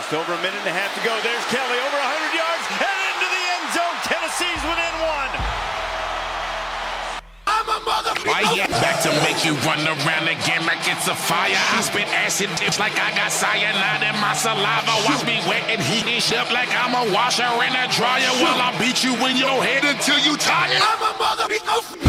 Just over a minute and a half to go. There's Kelly over 100 yards and into the end zone. Tennessee's within one. Why yeah, back to make you run around again like it's a fire. I spit acid tips like I got cyanide in my saliva. Watch me wet and heat this up like I'm a washer and a dryer while I beat you in your head until you tired.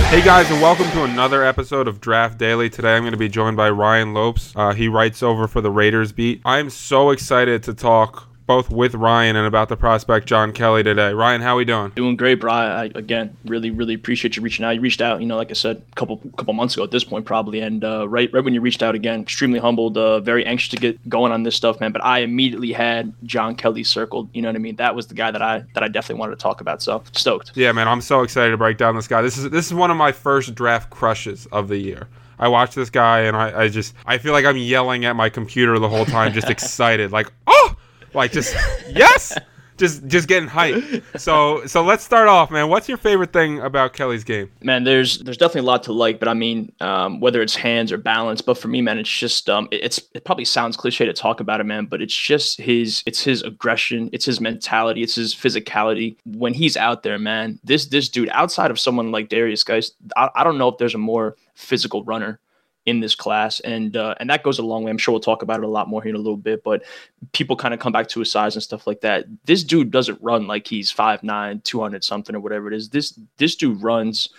Hey guys, and welcome to another episode of Draft Daily. Today I'm going to be joined by Ryan Lopes. Uh, he writes over for the Raiders beat. I'm so excited to talk both with Ryan and about the prospect John Kelly today. Ryan, how are we doing? Doing great, Brian. I, again, really, really appreciate you reaching out. You reached out, you know, like I said, a couple couple months ago at this point, probably, and uh, right right when you reached out again, extremely humbled, uh, very anxious to get going on this stuff, man. But I immediately had John Kelly circled. You know what I mean? That was the guy that I that I definitely wanted to talk about. So stoked. Yeah, man, I'm so excited to break down this guy. This is this is one of my first draft crushes of the year. I watch this guy and I, I just I feel like I'm yelling at my computer the whole time, just excited, like oh like just yes, just just getting hyped. So so let's start off, man. What's your favorite thing about Kelly's game? Man, there's there's definitely a lot to like, but I mean, um, whether it's hands or balance, but for me, man, it's just um, it, it's it probably sounds cliche to talk about it, man, but it's just his it's his aggression, it's his mentality, it's his physicality when he's out there, man. This this dude, outside of someone like Derrius Guice, I, I don't know if there's a more physical runner in this class, and uh, and that goes a long way. I'm sure we'll talk about it a lot more here in a little bit, but people kind of come back to his size and stuff like that. This dude doesn't run like he's 5'9", 200 something or whatever it is. This this dude runs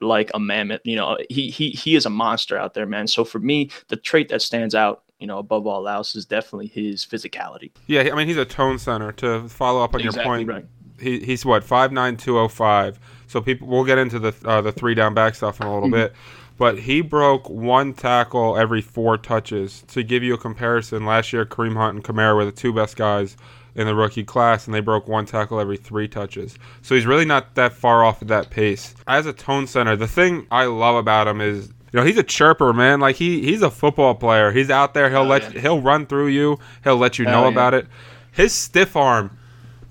like a mammoth. You know, he he he is a monster out there, man. So for me, the trait that stands out you know, above all else is definitely his physicality. Yeah, I mean, he's a tone center. To follow up on exactly your point, right. he, he's what five nine two oh five. So people, we'll get into the uh, the three down back stuff in a little Mm-hmm. bit. But he broke one tackle every four touches. To give you a comparison, last year Kareem Hunt and Kamara were the two best guys in the rookie class, and they broke one tackle every three touches. So he's really not that far off of that pace. As a tone center, the thing I love about him is you know, he's a chirper, man. Like he he's a football player. He's out there. He'll Oh, let yeah. he'll run through you. He'll let you know yeah. about it. His stiff arm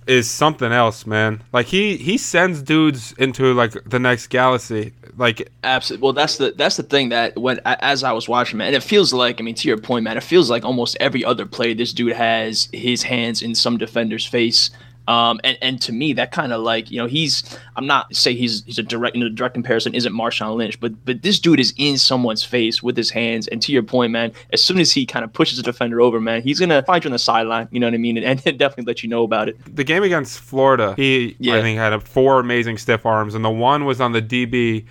is something else, man. Like he he sends dudes into like the next galaxy. Like Absolutely. Well, that's the that's the thing that when as I was watching, man, and it feels like I mean, to your point, man, it feels like almost every other play, this dude has his hands in some defender's face. Um, and, and to me, that kind of like you know he's I'm not say he's he's a direct in a direct comparison isn't Marshawn Lynch, but but this dude is in someone's face with his hands. And to your point, man, as soon as he kind of pushes a defender over, man, he's gonna find you on the sideline. You know what I mean? And, and definitely let you know about it. the game against Florida, he Yeah. I think had four amazing stiff arms, and the one was on the DB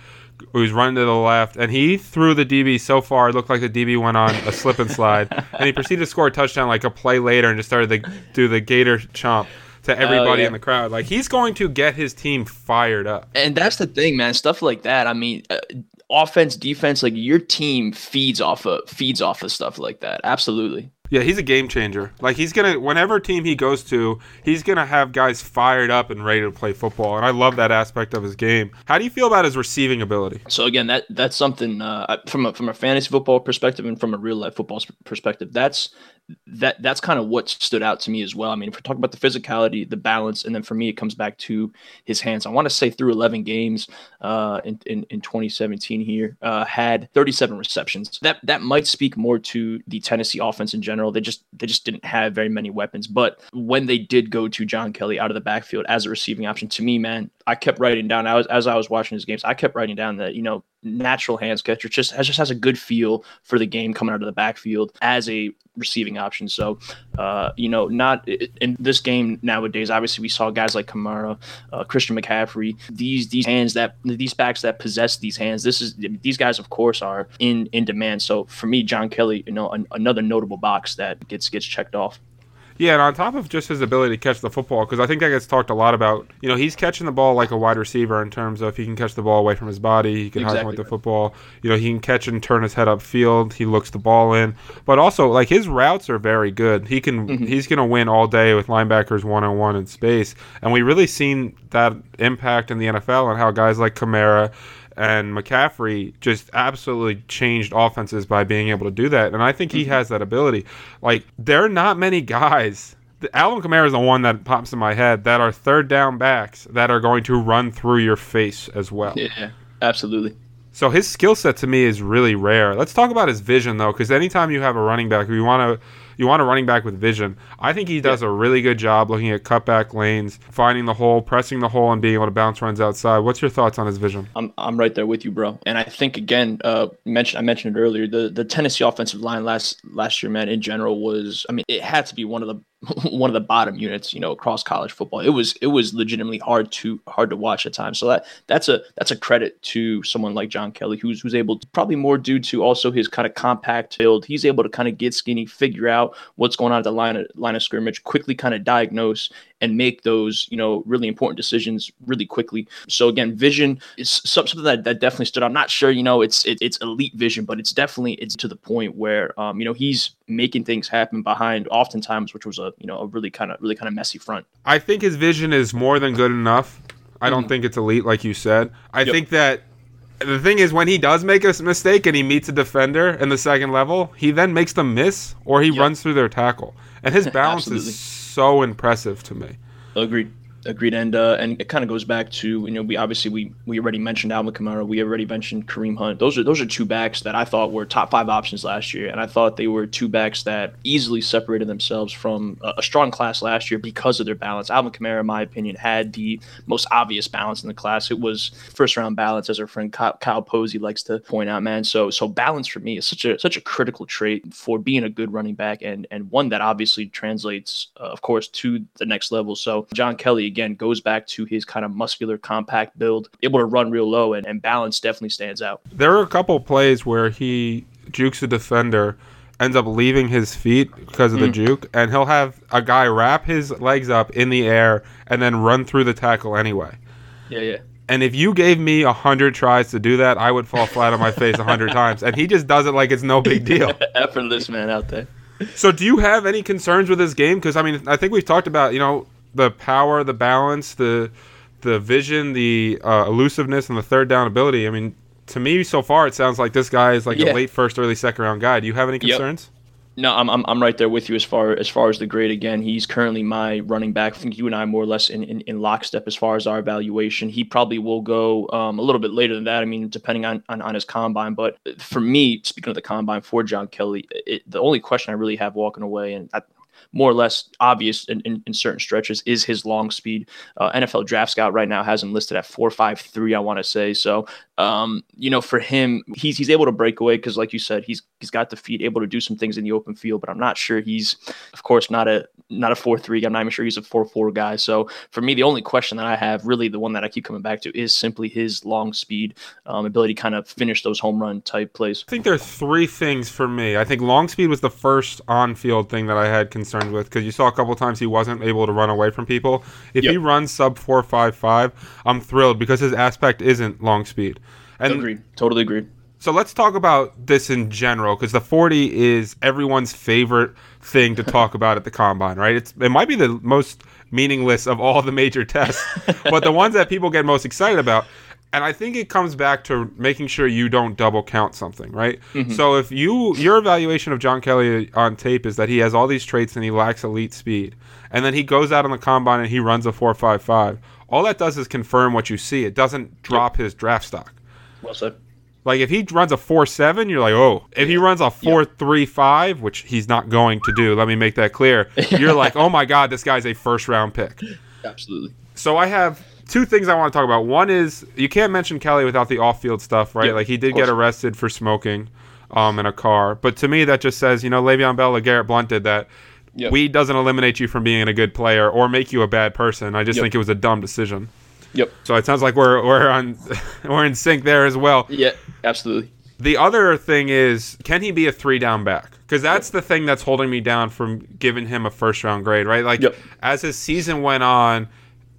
who was running to the left, and he threw the DB so far it looked like the DB went on a slip and slide, and he proceeded to score a touchdown like a play later and just started to do the Gator chomp to everybody yeah. in the crowd. Like he's going to get his team fired up. And that's the thing, man. Stuff like that. I mean, uh, offense, defense, like your team feeds off of feeds off of stuff like that. Absolutely. Yeah, he's a game changer. Like he's gonna whenever team he goes to, he's gonna have guys fired up and ready to play football. And I love that aspect of his game. How do you feel about his receiving ability? So again, that that's something uh, from a from a fantasy football perspective and from a real life football perspective. That's that that's kind of what stood out to me as well. I mean, if we're talking about the physicality, the balance, and then for me, it comes back to his hands. I want to say through 11 games uh, in, in in 2017 here, uh, had 37 receptions. That that might speak more to the Tennessee offense in general. They just they just didn't have very many weapons. But when they did go to John Kelly out of the backfield as a receiving option, to me, man, I kept writing down. I was as I was watching his games, I kept writing down that you know natural hands catcher just has just has a good feel for the game coming out of the backfield as a receiving option. So, uh, you know, not in this game nowadays. Obviously, we saw guys like Kamara, uh, Christian McCaffrey. These these hands that these backs that possess these hands. This is these guys, of course, are in in demand. So for me, John Kelly, you know, an, another notable box that gets gets checked off. Yeah, and on top of just his ability to catch the football, because I think that gets talked a lot about. You know, he's catching the ball like a wide receiver in terms of he can catch the ball away from his body, he can hide Exactly with the football. You know, he can catch and turn his head upfield. He looks the ball in, but also like his routes are very good. He can Mm-hmm. he's going to win all day with linebackers one on one in space, and we really seen that impact in the NFL and how guys like Kamara and McCaffrey just absolutely changed offenses by being able to do that. And I think he mm-hmm. has that ability. Like there are not many guys. Alvin Kamara is the one that pops in my head that are third down backs that are going to run through your face as well. Yeah, absolutely. So his skill set to me is really rare. Let's talk about his vision though, because anytime you have a running back, you want to you want a running back with vision. I think he does a really good job looking at cutback lanes, finding the hole, pressing the hole, and being able to bounce runs outside. What's your thoughts on his vision? I'm, I'm right there with you, bro. And I think again, uh, mentioned I mentioned it earlier. The the Tennessee offensive line last last year, man, in general was. I mean, it had to be one of the one of the bottom units, you know, across college football. It was it was legitimately hard to hard to watch at times. So that that's a that's a credit to someone like John Kelly, who's who's able to probably more due to also his kind of compact build. He's able to kind of get skinny, figure out what's going on at the line of line of scrimmage, quickly kind of diagnose and make those you know really important decisions really quickly. So again, vision is something that, that definitely stood out. I'm not sure you know it's it, it's elite vision, but it's definitely it's to the point where um, you know he's making things happen behind oftentimes, which was a you know a really kind of really kind of messy front. I think his vision is more than good enough. I don't mm. think it's elite like you said. I yep. think that the thing is when he does make a mistake and he meets a defender in the second level, he then makes them miss or he yep. runs through their tackle. And his balance is so impressive to me. Agreed. Agreed, and uh, and it kind of goes back to you know we obviously we we already mentioned Alvin Kamara, we already mentioned Kareem Hunt. Those are those are two backs that I thought were top five options last year, and I thought they were two backs that easily separated themselves from a, a strong class last year because of their balance. Alvin Kamara, in my opinion, had the most obvious balance in the class. It was first round balance, as our friend Kyle, Kyle Posey likes to point out, man. So so balance for me is such a such a critical trait for being a good running back, and and one that obviously translates, uh, of course, to the next level. So John Kelly again goes back to his kind of muscular, compact build, able to run real low, and, and balance definitely stands out. There are a couple plays where he jukes a defender ends up leaving his feet because of the mm. juke, and he'll have a guy wrap his legs up in the air and then run through the tackle anyway. Yeah, yeah. And if you gave me a hundred tries to do that, I would fall flat on my face a hundred times. And he just does it like it's no big deal. Effortless man out there. So, do you have any concerns with this game? Because I mean, I think we've talked about you know the power, the balance, the the vision, the uh, elusiveness, and the third down ability. I mean, to me, so far, it sounds like this guy is like yeah. a late first, early second round guy. Do you have any concerns? Yep. No, I'm, I'm, I'm right there with you as far as far as the grade. Again, he's currently my running back. I think you and I more or less in, in, in lockstep as far as our evaluation. He probably will go um, a little bit later than that. I mean, depending on, on, on his combine. But for me, speaking of the combine for John Kelly, it, the only question I really have walking away, and I, more or less obvious in, in, in certain stretches is his long speed. Uh, NFL Draft Scout right now has him listed at four five three. I want to say so. Um, you know, for him, he's he's able to break away because, like you said, he's he's got the feet, able to do some things in the open field. But I'm not sure he's, of course, not a not a four three. I'm not even sure he's a four four guy. So for me, the only question that I have, really, the one that I keep coming back to, is simply his long speed, um, ability to kind of finish those home run type plays. I think there are three things for me. I think long speed was the first on field thing that I had concerns with because you saw a couple times he wasn't able to run away from people. If yep. he runs sub four five five, I'm thrilled because his aspect isn't long speed. And agreed. Totally agreed. So let's talk about this in general because the 40 is everyone's favorite thing to talk about at the combine, right? It's it might be the most meaningless of all the major tests, but the ones that people get most excited about. And I think it comes back to making sure you don't double count something, right? Mm-hmm. So if you your evaluation of John Kelly on tape is that he has all these traits and he lacks elite speed, and then he goes out on the combine and he runs a 4.55, all that does is confirm what you see. It doesn't drop yep. his draft stock. Well said. Like if he runs a four seven, you're like, oh. If he runs a four yep. three five, which he's not going to do, let me make that clear. You're like, oh my god, this guy's a first round pick. Absolutely. So I have two things I want to talk about. One is you can't mention Kelly without the off field stuff, right? Yep, like he did get arrested for smoking um, in a car, but to me that just says, you know, Le'Veon Bell, or Garrett Blount did that. Yep. Weed doesn't eliminate you from being a good player or make you a bad person. I just think it was a dumb decision. Yep. So it sounds like we're we're on we're in sync there as well. Yeah, absolutely. The other thing is, can he be a three down back? Because that's yep. the thing that's holding me down from giving him a first round grade, right? Like yep. as his season went on,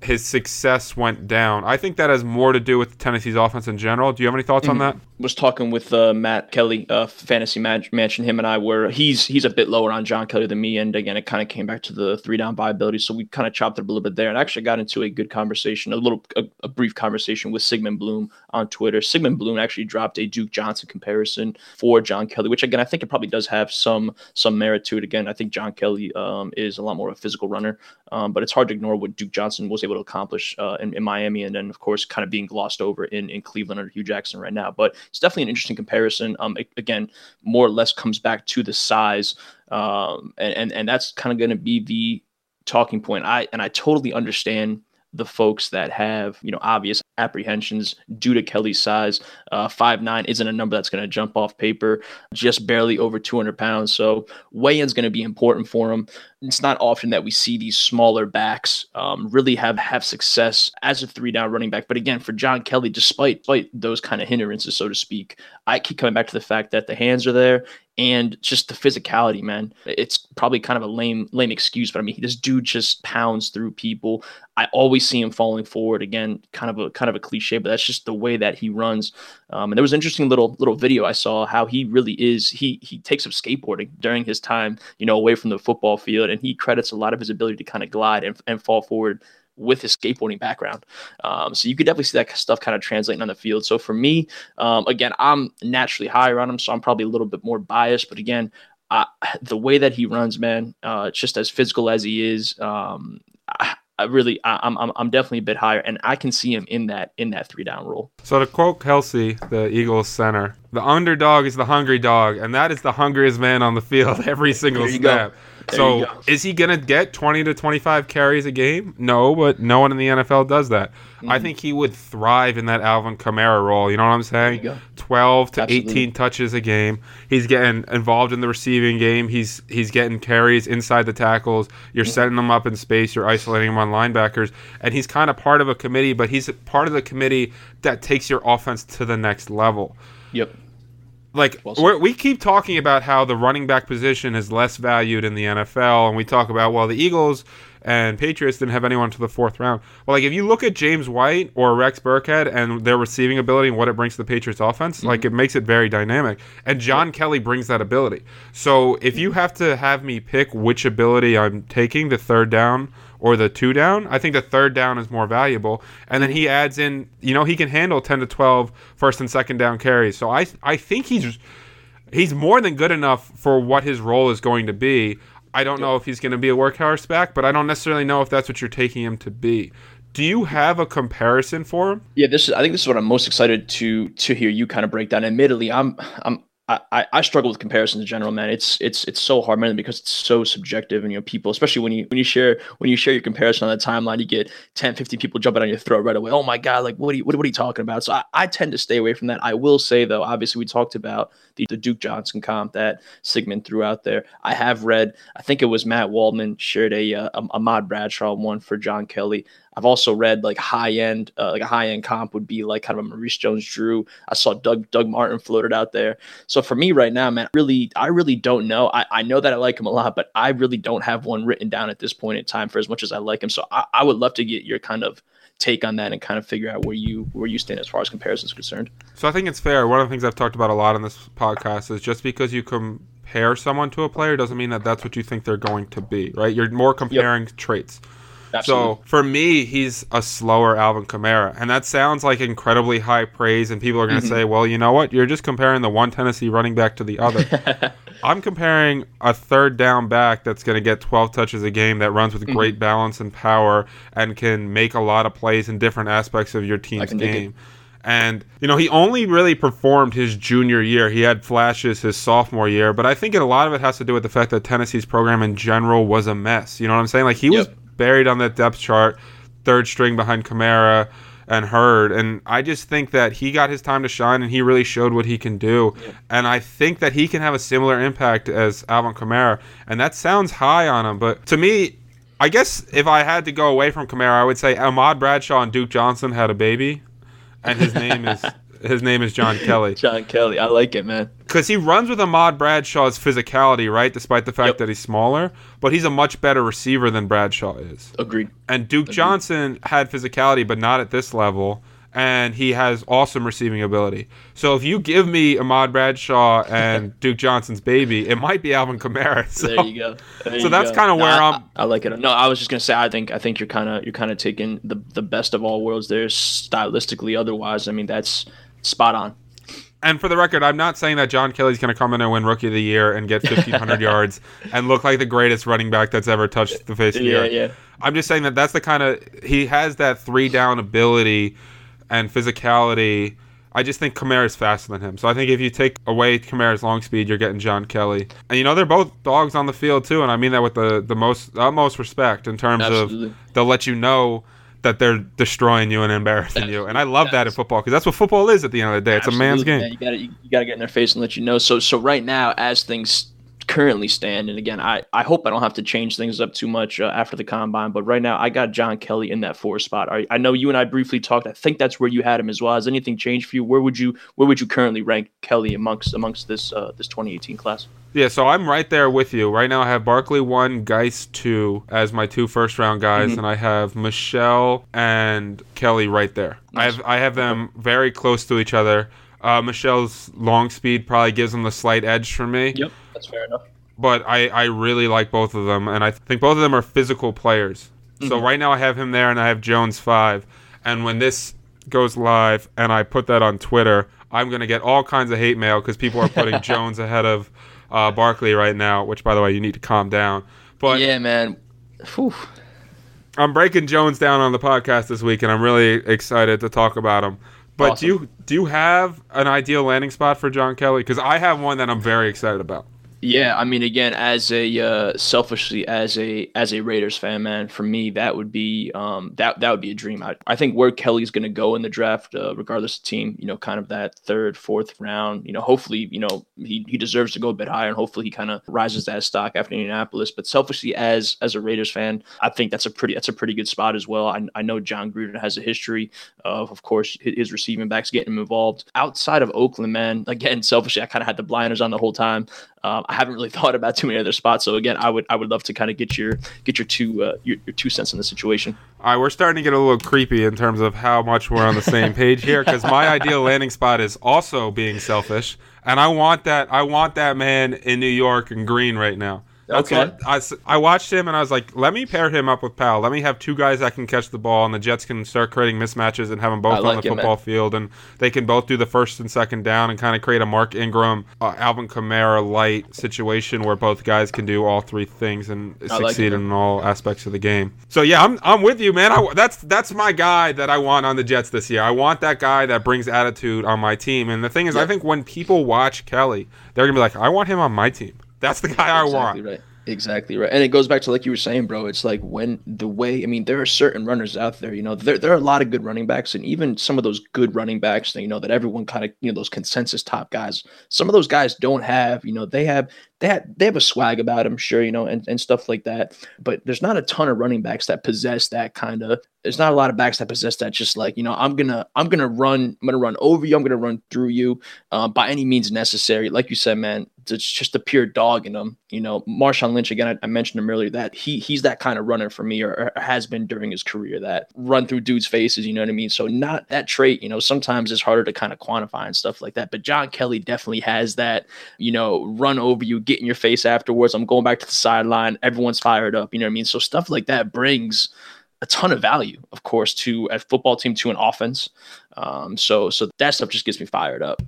his success went down. I think that has more to do with Tennessee's offense in general. Do you have any thoughts mm-hmm. on that? Was talking with uh, Matt Kelly, uh, Fantasy Mansion. Him and I were he's he's a bit lower on John Kelly than me, and again, it kind of came back to the three down viability. So we kind of chopped it up a little bit there, and actually got into a good conversation, a little a, a brief conversation with Sigmund Bloom on Twitter. Sigmund Bloom actually dropped a Duke Johnson comparison for John Kelly, which again I think it probably does have some some merit to it. Again, I think John Kelly um, is a lot more of a physical runner, um, but it's hard to ignore what Duke Johnson was able to accomplish uh, in, in, Miami, and then of course kind of being glossed over in, in Cleveland under Hue Jackson right now. But it's definitely an interesting comparison. Um, again, more or less comes back to the size, um, and and, and that's kind of going to be the talking point. I and I totally understand the folks that have you know obvious apprehensions due to Kelly's size. Uh, five nine isn't a number that's going to jump off paper, just barely over 200 pounds. So weigh-in's going to be important for him. It's not often that we see these smaller backs um, really have have success as a three down running back. But again, for John Kelly, despite, despite those kind of hindrances, so to speak, I keep coming back to the fact that the hands are there and just the physicality, man. It's probably kind of a lame, lame excuse, but I mean, this dude just pounds through people. I always see him falling forward. Again, kind of a kind of a cliche, but that's just the way that he runs. Um, and there was an interesting little little video I saw how he really is. He he takes up skateboarding during his time, you know, away from the football field, and he credits a lot of his ability to kind of glide and, and fall forward with his skateboarding background. Um, so you could definitely see that stuff kind of translating on the field. So for me, um, again, I'm naturally higher on him, so I'm probably a little bit more biased. But again, uh, the way that he runs, man, uh, just as physical as he is, um, I, I really, I, am I'm, I'm definitely a bit higher, and I can see him in that in that three down role. So to quote Kelce, the Eagles center, the underdog is the hungry dog, and that is the hungriest man on the field every single snap. So is he gonna get 20 to 25 carries a game? No, but no one in the NFL does that. Mm-hmm. I think he would thrive in that Alvin Kamara role. You know what I'm saying? 12 to Absolutely. 18 touches a game. He's getting involved in the receiving game. He's he's getting carries inside the tackles. You're mm-hmm. setting them up in space. You're isolating him on linebackers, and he's kind of part of a committee, but he's part of the committee that takes your offense to the next level. Yep like well we keep talking about how the running back position is less valued in the NFL, and we talk about well the Eagles and Patriots didn't have anyone to the fourth round. Well, like if you look at James White or Rex Burkhead and their receiving ability and what it brings to the Patriots offense, mm-hmm. like it makes it very dynamic. And John yeah. Kelly brings that ability. So if you have to have me pick which ability I'm taking, the third down or the two down, I think the third down is more valuable. And then he adds in, you know, he can handle 10 to 12 first and second down carries. So I I think he's he's more than good enough for what his role is going to be. I don't know if he's going to be a workhorse back, but I don't necessarily know if that's what you're taking him to be. Do you have a comparison for him? Yeah, this is. I think this is what I'm most excited to to hear you kind of break down. Admittedly, I'm I'm I, I struggle with comparisons in general, man. It's it's it's so hard, man, because it's so subjective, and you know, people, especially when you when you share when you share your comparison on the timeline, you get 10, 15 people jumping on your throat right away. Oh my god, like what are you what, what are you talking about? So I, I tend to stay away from that. I will say though, obviously we talked about the, the Duke Johnson comp that Sigmund threw out there. I have read, I think it was Matt Waldman shared a uh, a, Ahmad Bradshaw one for John Kelly. I've also read like high end, uh, like a high end comp would be like kind of a Maurice Jones-Drew. I saw Doug Doug Martin floated out there. So for me right now, man, really, I really don't know. I, I know that I like him a lot, but I really don't have one written down at this point in time for as much as I like him. So I, I would love to get your kind of take on that and kind of figure out where you where you stand as far as comparison is concerned. So I think it's fair. One of the things I've talked about a lot on this podcast is just because you compare someone to a player doesn't mean that that's what you think they're going to be, right? You're more comparing yep. traits. Absolutely. So for me, he's a slower Alvin Kamara, and that sounds like incredibly high praise. And people are going to mm-hmm. say, "Well, you know what? You're just comparing the one Tennessee running back to the other." I'm comparing a third down back that's going to get 12 touches a game that runs with mm-hmm. great balance and power and can make a lot of plays in different aspects of your team's game. And, you know, he only really performed his junior year. He had flashes his sophomore year, but I think a lot of it has to do with the fact that Tennessee's program in general was a mess. You know what I'm saying? Like, he yep. was buried on that depth chart, third string behind Kamara and Hurd. And I just think that he got his time to shine and he really showed what he can do. Yeah. And I think that he can have a similar impact as Alvin Kamara. And that sounds high on him, but to me, I guess if I had to go away from Kamara, I would say Ahmad Bradshaw and Duke Johnson had a baby, and his name is his name is John Kelly. John Kelly, I like it, man. Because he runs with Ahmad Bradshaw's physicality, right? Despite the fact yep. that he's smaller, but he's a much better receiver than Bradshaw is. Agreed. And Duke Agreed. Johnson had physicality, but not at this level. And he has awesome receiving ability. So if you give me Ahmad Bradshaw and Duke Johnson's baby, it might be Alvin Kamara. So, there you go. There so that's kind of where no, I'm. I, I, like it. No, I was just gonna say I think I think you're kind of you're kind of taking the the best of all worlds there stylistically. Otherwise, I mean that's spot on and for the record, I'm not saying that John Kelly's going to come in and win Rookie of the Year and get 1,500 yards and look like the greatest running back that's ever touched the face of the yeah, earth. Yeah. I'm just saying that that's the kind of he has that three down ability and physicality I just think Kamara's faster than him. So I think if you take away Kamara's long speed, you're getting John Kelly. And you know they're both dogs on the field too, and I mean that with the the most utmost respect in terms Absolutely. of they'll let you know that they're destroying you and embarrassing you. And I love that in football because that's what football is at the end of the day. It's a man's game. man. You gotta you, you gotta get in their face and let you know. So so right now, as things currently stand, and again, I I hope I don't have to change things up too much uh, after the combine. But right now, I got John Kelly in that four spot. I, I know you and I briefly talked. I think that's where you had him as well. Has anything changed for you? Where would you where would you currently rank Kelly amongst amongst this uh, this 2018 class? Yeah, so I'm right there with you. Right now, I have Barkley one, Guice two as my two first round guys, Mhm. and I have Michel and Kelly right there. I have I have them very close to each other. Uh, Michel's long speed probably gives them the slight edge for me, Yep, that's fair enough. but I, I really like both of them, and I think both of them are physical players. So Mhm. right now I have him there, and I have Jones five. And when this goes live, and I put that on Twitter, I'm gonna get all kinds of hate mail because people are putting Jones ahead of uh, Barkley right now. Which, by the way, you need to calm down. But yeah, man. Whew. I'm breaking Jones down on the podcast this week, and I'm really excited to talk about him. But do you do you have an ideal landing spot for John Kelly? Because I have one that I'm very excited about. Yeah, I mean, again, as a uh, selfishly as a as a Raiders fan, man, for me that would be um, that that would be a dream. I, I think where Kelly's going to go in the draft, uh, regardless of team, you know, kind of that third, fourth round. You know, hopefully, you know, he, he deserves to go a bit higher, and hopefully he kind of rises that stock after Indianapolis. But selfishly, as as a Raiders fan, I think that's a pretty that's a pretty good spot as well. I, I know Jon Gruden has a history of, of course, his, receiving backs getting him involved outside of Oakland, man. Again, selfishly, I kind of had the blinders on the whole time. Um, I haven't really thought about too many other spots. So again, I would I would love to kind of get your get your two uh, your, your two cents in the situation. All right, we're starting to get a little creepy in terms of how much we're on the same page here because my ideal landing spot is also being selfish, and I want that. I want that man in New York and green right now. That's Okay. I, I watched him and I was like, let me pair him up with Powell. Let me have two guys that can catch the ball, and the Jets can start creating mismatches and have them both I on like the it, man. football field, and they can both do the first and second down and kind of create a Mark Ingram, uh, Alvin Kamara light situation where both guys can do all three things and I like it, succeed in all aspects of the game. So yeah, I'm I'm with you, man. I, that's that's my guy that I want on the Jets this year. I want that guy that brings attitude on my team. And the thing is, I think when people watch Kelly, they're gonna be like, I want him on my team. That's the guy I want. Right. Exactly right. And it goes back to like you were saying, bro. It's like when the way I mean, there are certain runners out there, you know, there there are a lot of good running backs, and even some of those good running backs, that you know, that everyone kind of, you know, those consensus top guys. Some of those guys don't have, you know, they have they they have a swag about them, sure, you know, and, and stuff like that. But there's not a ton of running backs that possess that kind of there's not a lot of backs that possess that just like, you know, I'm gonna I'm gonna run, I'm gonna run over you, I'm gonna run through you uh, by any means necessary. Like you said, man, it's just a pure dog in them. You know, Marshawn Lynch again. I, I mentioned him earlier that he he's that kind of runner for me, or, or has been during his career. That run through dudes' faces. You know what I mean? So not that trait. You know, sometimes it's harder to kind of quantify and stuff like that. But John Kelly definitely has that. You know, run over you, get in your face afterwards. I'm going back to the sideline. Everyone's fired up. You know what I mean? So stuff like that brings a ton of value, of course, to a football team, to an offense. Um, so so that stuff just gets me fired up.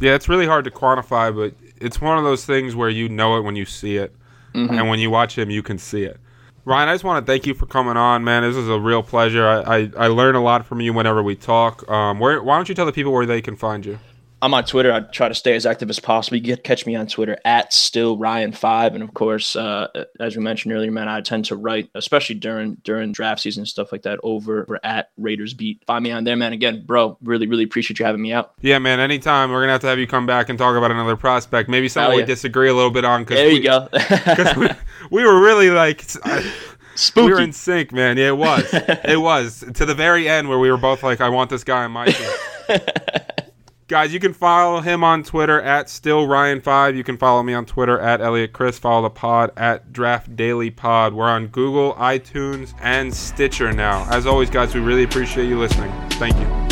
Yeah, it's really hard to quantify, but it's one of those things where you know it when you see it, Mhm. and when you watch him, you can see it. Ryan, I just want to thank you for coming on, man. This is a real pleasure. I, I, I learn a lot from you whenever we talk. Um, where why don't you tell the people where they can find you? I'm on Twitter. I try to stay as active as possible. You get catch me on Twitter at still Ryan five, and of course, uh, as we mentioned earlier, man, I tend to write, especially during during draft season and stuff like that, over, over at Raiders Beat. Find me on there, man. Again, bro, really really appreciate you having me out. Yeah, man. Anytime we're gonna have to have you come back and talk about another prospect. Maybe something Hell we disagree a little bit on. Cause There we, you go. Because we, we were really like, I- Spooky. we were in sync, man. Yeah, it was. it was to the very end where we were both like, I want this guy on my team. Guys, you can follow him on Twitter at still Ryan5. You can follow me on Twitter at Elliot Chris. Follow the pod at Draft Daily Pod. We're on Google, iTunes, and Stitcher now. As always, guys, we really appreciate you listening. Thank you.